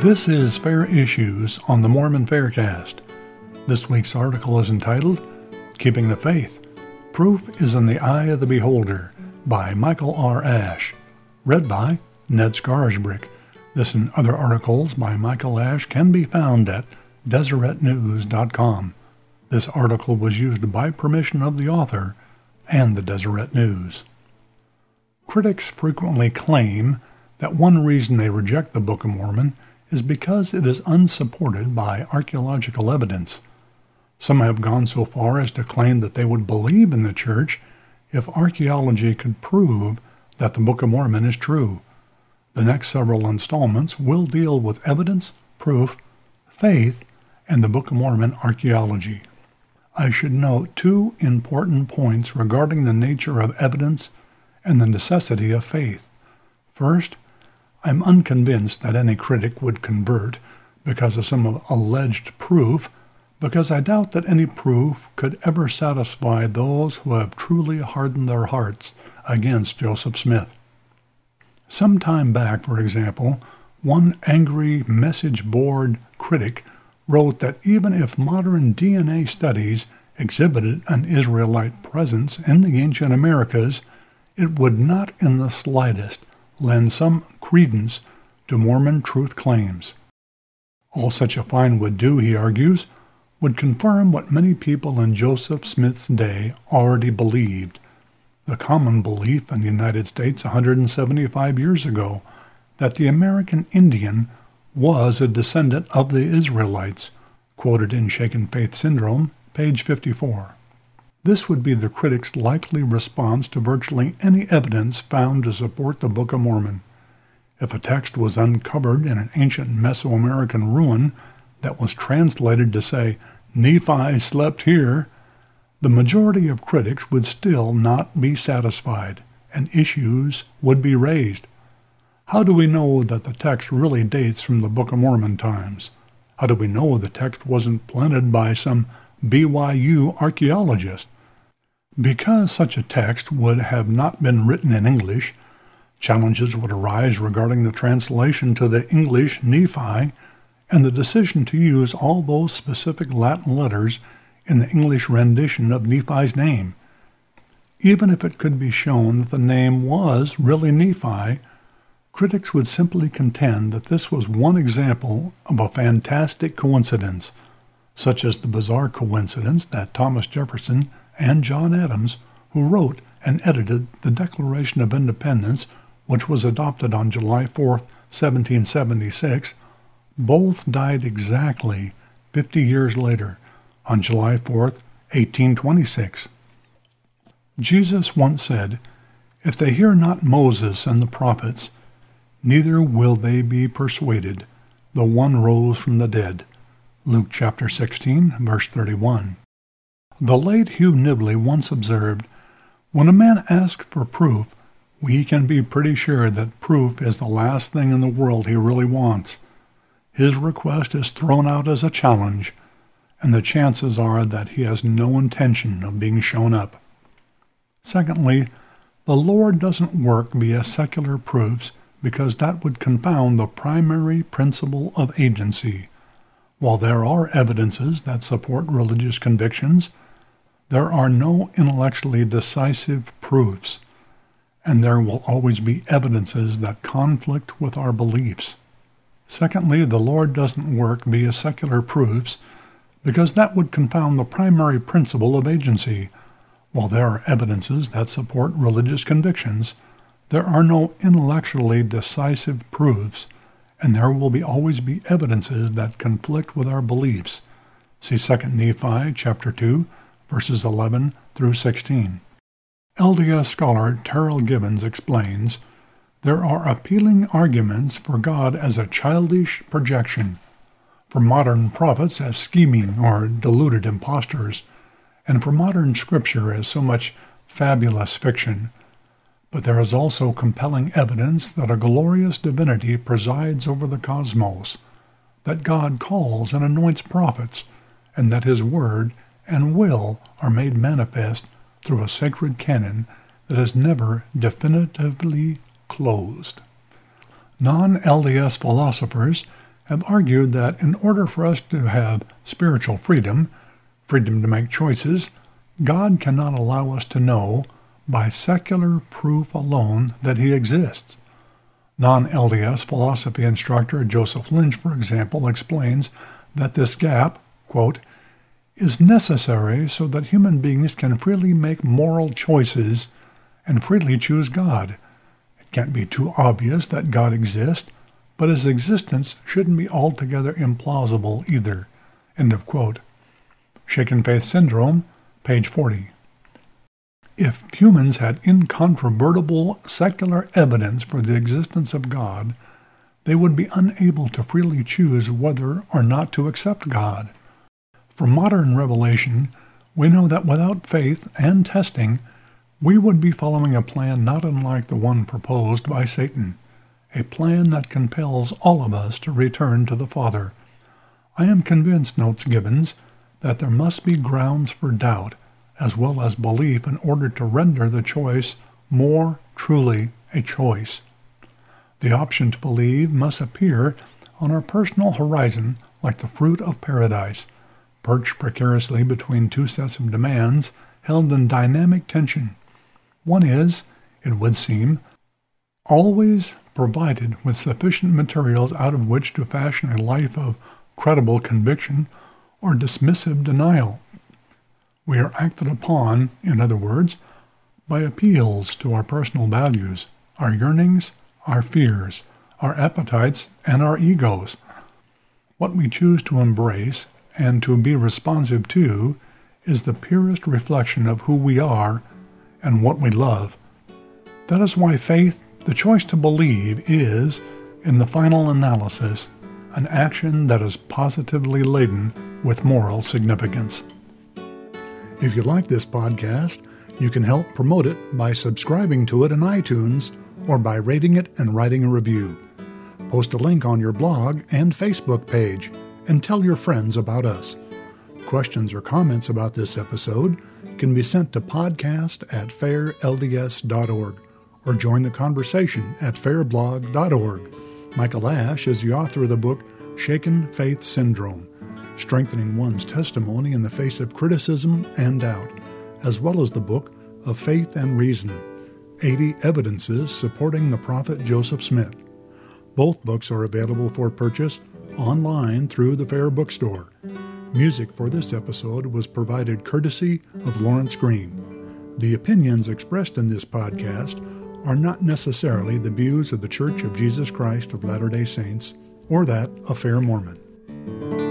This is Fair Issues on the Mormon Faircast. This week's article is entitled Keeping the Faith Proof is in the Eye of the Beholder by Michael R. Ash. Read by Ned Scarisbrick. This and other articles by Michael Ash can be found at DeseretNews.com. This article was used by permission of the author and the Deseret News. Critics frequently claim that one reason they reject the Book of Mormon is because it is unsupported by archaeological evidence. Some have gone so far as to claim that they would believe in the church if archaeology could prove that the Book of Mormon is true. The next several installments will deal with evidence, proof, faith, and the Book of Mormon archaeology. I should note two important points regarding the nature of evidence and the necessity of faith. First, I'm unconvinced that any critic would convert because of some alleged proof, because I doubt that any proof could ever satisfy those who have truly hardened their hearts against Joseph Smith. Some time back, for example, one angry message board critic wrote that even if modern DNA studies exhibited an Israelite presence in the ancient Americas, it would not in the slightest lend some credence to Mormon truth claims. All such a find would do, he argues, would confirm what many people in Joseph Smith's day already believed, the common belief in the United States 175 years ago that the American Indian was a descendant of the Israelites, quoted in Shaken Faith Syndrome, page 54. This would be the critic's likely response to virtually any evidence found to support the Book of Mormon. If a text was uncovered in an ancient Mesoamerican ruin that was translated to say, Nephi slept here, the majority of critics would still not be satisfied, and issues would be raised. How do we know that the text really dates from the Book of Mormon times? How do we know the text wasn't planted by some BYU archaeologist. Because such a text would have not been written in English, challenges would arise regarding the translation to the English Nephi and the decision to use all those specific Latin letters in the English rendition of Nephi's name. Even if it could be shown that the name was really Nephi, critics would simply contend that this was one example of a fantastic coincidence such as the bizarre coincidence that Thomas Jefferson and John Adams, who wrote and edited the Declaration of Independence, which was adopted on July 4, 1776, both died exactly 50 years later, on July 4, 1826. Jesus once said, If they hear not Moses and the prophets, neither will they be persuaded, though one rose from the dead. Luke chapter 16, verse 31. The late Hugh Nibley once observed, When a man asks for proof, we can be pretty sure that proof is the last thing in the world he really wants. His request is thrown out as a challenge, and the chances are that he has no intention of being shown up. Secondly, the Lord doesn't work via secular proofs because that would confound the primary principle of agency. While there are evidences that support religious convictions, there are no intellectually decisive proofs, and there will always be evidences that conflict with our beliefs. Secondly, the Lord doesn't work via secular proofs because that would confound the primary principle of agency. While there are evidences that support religious convictions, there are no intellectually decisive proofs and there will be always be evidences that conflict with our beliefs. See 2 Nephi chapter 2, verses 11 through 16. LDS scholar Terryl Givens explains, there are appealing arguments for God as a childish projection, for modern prophets as scheming or deluded impostors, and for modern scripture as so much fabulous fiction but there is also compelling evidence that a glorious divinity presides over the cosmos, that God calls and anoints prophets, and that his word and will are made manifest through a sacred canon that is never definitively closed. Non LDS philosophers have argued that in order for us to have spiritual freedom, freedom to make choices, God cannot allow us to know by secular proof alone that he exists. Non-LDS philosophy instructor Joseph Lynch, for example, explains that this gap, quote, is necessary so that human beings can freely make moral choices and freely choose God. It can't be too obvious that God exists, but his existence shouldn't be altogether implausible either. End of quote. Shaken Faith Syndrome, page 40. If humans had incontrovertible secular evidence for the existence of God, they would be unable to freely choose whether or not to accept God. From modern revelation, we know that without faith and testing, we would be following a plan not unlike the one proposed by Satan a plan that compels all of us to return to the Father. I am convinced, notes Givens, that there must be grounds for doubt as well as belief in order to render the choice more truly a choice. The option to believe must appear on our personal horizon like the fruit of paradise, perched precariously between two sets of demands held in dynamic tension. One is, it would seem, always provided with sufficient materials out of which to fashion a life of credible conviction or dismissive denial. We are acted upon, in other words, by appeals to our personal values, our yearnings, our fears, our appetites, and our egos. What we choose to embrace and to be responsive to is the purest reflection of who we are and what we love. That is why faith the choice to believe is, in the final analysis, an action that is positively laden with moral significance. If you like this podcast, you can help promote it by subscribing to it in iTunes or by rating it and writing a review. Post a link on your blog and Facebook page and tell your friends about us. Questions or comments about this episode can be sent to podcast at fairlds.org or join the conversation at fairblog.org. Michael Ash is the author of the book Shaken Faith Syndrome Strengthening One's Testimony in the Face of Criticism and Doubt, as well as the book of Faith and Reason 80 Evidences Supporting the Prophet Joseph Smith. Both books are available for purchase online through the Fair Bookstore. Music for this episode was provided courtesy of Lawrence Green. The opinions expressed in this podcast are not necessarily the views of the Church of Jesus Christ of Latter day Saints or that of Fair Mormon.